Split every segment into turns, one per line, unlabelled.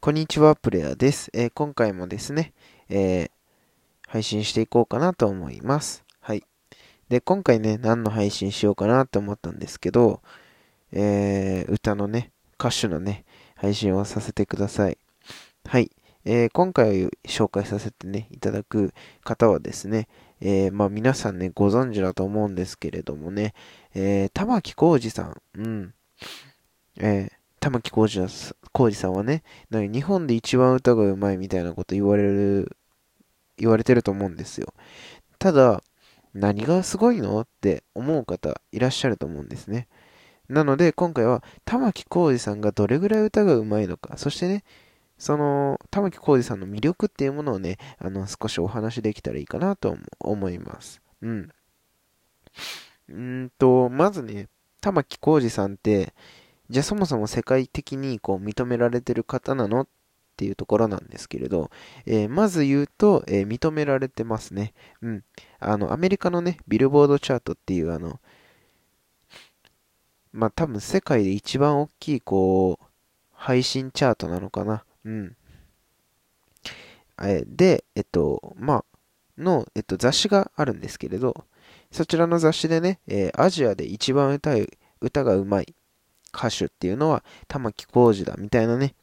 こんにちは、プレイヤーです。えー、今回もですね、えー、配信していこうかなと思います。はい。で、今回ね、何の配信しようかなと思ったんですけど、えー、歌のね、歌手のね、配信をさせてください。はい。えー、今回紹介させてね、いただく方はですね、えー、まあ皆さんね、ご存知だと思うんですけれどもね、えー、玉木浩二さん、うん。えー、玉置浩二浩二さんはね、なんか日本で一番歌がうまいみたいなこと言われる、言われてると思うんですよ。ただ、何がすごいのって思う方いらっしゃると思うんですね。なので、今回は玉置浩二さんがどれぐらい歌がうまいのか、そしてね、その、玉置浩二さんの魅力っていうものをね、あの、少しお話しできたらいいかなと思います。うん。うんと、まずね、玉置浩二さんって、じゃあそもそも世界的にこう認められてる方なのっていうところなんですけれど、えー、まず言うと、えー、認められてますね。うん。あの、アメリカのね、ビルボードチャートっていうあの、まあ、多分世界で一番大きいこう、配信チャートなのかな。うん。えで、えっと、まあ、の、えっと、雑誌があるんですけれど、そちらの雑誌でね、えー、アジアで一番歌う、歌がうまい歌手っていうのは玉置浩二だみたいなね、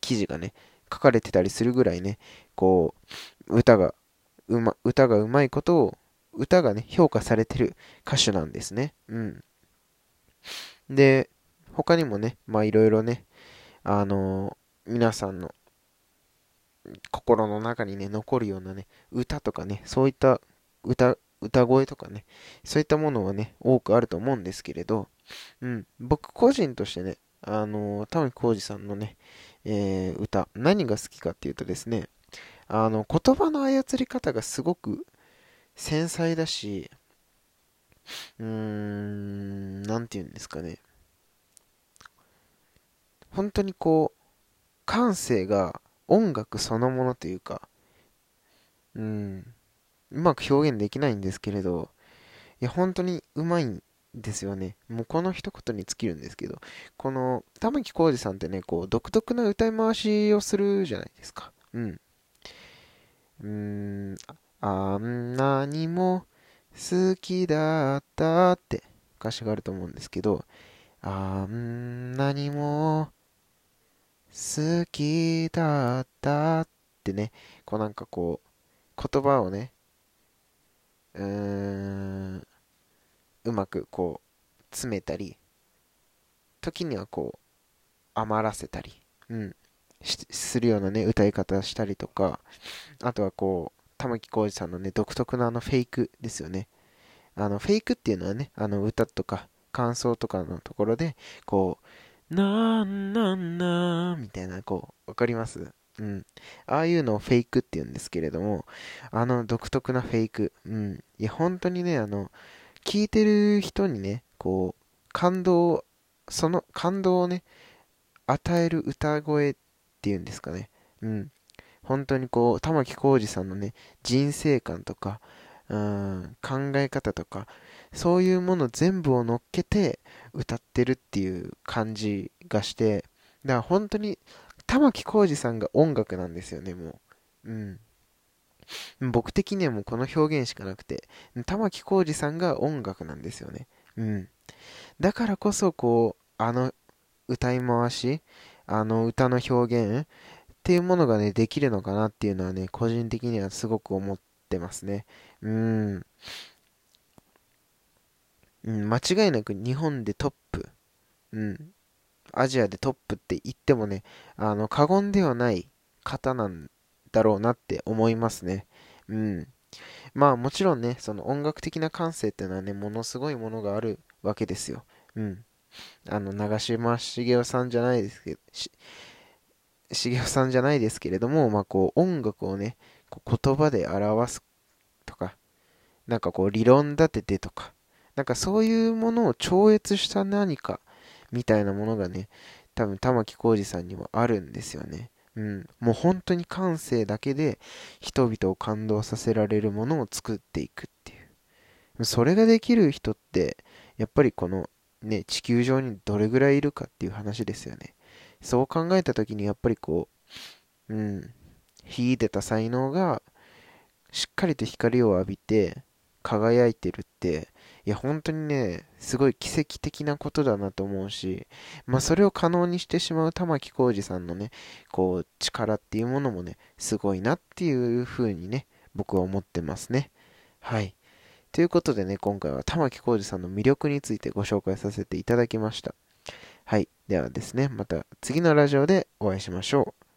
記事がね、書かれてたりするぐらいね、こう、歌が、うま、歌がうまいことを、歌がね、評価されてる歌手なんですね。うん。で、他にもね、まあいろいろね、あのー、皆さんの心の中にね、残るようなね、歌とかね、そういった歌、歌声とかね、そういったものはね、多くあると思うんですけれど、うん、僕個人としてね、あの玉置浩二さんのね、えー、歌、何が好きかっていうとですね、あの、言葉の操り方がすごく繊細だし、うーん、なんて言うんですかね。本当にこう、感性が音楽そのものというか、うん、うまく表現できないんですけれど、いや、本当にうまいんですよね。もうこの一言に尽きるんですけど、この玉置浩二さんってね、こう、独特な歌い回しをするじゃないですか。うん。うーん、あんなにも好きだったって歌詞があると思うんですけど、あんなにも好きだったってね、こうなんかこう、言葉をね、うーん、うまくこう、詰めたり、時にはこう、余らせたり、うん、するようなね、歌い方したりとか、あとはこう、玉置浩二さんのね、独特なあのフェイクですよね。あの、フェイクっていうのはね、あの、歌とか、感想とかのところで、こう、なんなんなんみたいな、こう、わかります？うん。ああいうのをフェイクって言うんですけれども、あの独特なフェイク。うん。いや、本当にね、あの、聞いてる人にね、こう、感動、その感動をね、与える歌声っていうんですかね。うん。本当にこう、玉置浩二さんのね、人生観とか、うん、考え方とか、そういうもの全部を乗っけて歌ってるっていう感じがして、だから本当に玉置浩二さんが音楽なんですよね、もう。うん。僕的にはもうこの表現しかなくて、玉置浩二さんが音楽なんですよね。うん。だからこそ、こう、あの歌い回し、あの歌の表現っていうものがね、できるのかなっていうのはね、個人的にはすごく思ってますね。うん。間違いなく日本でトップ。うん。アジアでトップって言ってもね、あの、過言ではない方なんだろうなって思いますね。うん。まあもちろんね、その音楽的な感性っていうのはね、ものすごいものがあるわけですよ。うん。あの、長嶋茂雄さんじゃないですけど、茂雄さんじゃないですけれども、まあこう音楽をね、言葉で表すとか、なんかこう理論立ててとか、なんかそういうものを超越した何かみたいなものがね、多分玉置浩二さんにもあるんですよね。うん、もう本当に感性だけで人々を感動させられるものを作っていくっていう。それができる人って、やっぱりこのね、地球上にどれぐらいいるかっていう話ですよね。そう考えた時にやっぱりこう、うん、秀でた才能がしっかりと光を浴びて輝いてるって、いや、本当にね、すごい奇跡的なことだなと思うし、まあ、それを可能にしてしまう玉置浩二さんのね、こう、力っていうものもね、すごいなっていう風にね、僕は思ってますね。はい。ということでね、今回は玉置浩二さんの魅力についてご紹介させていただきました。はい。ではですね、また次のラジオでお会いしましょう。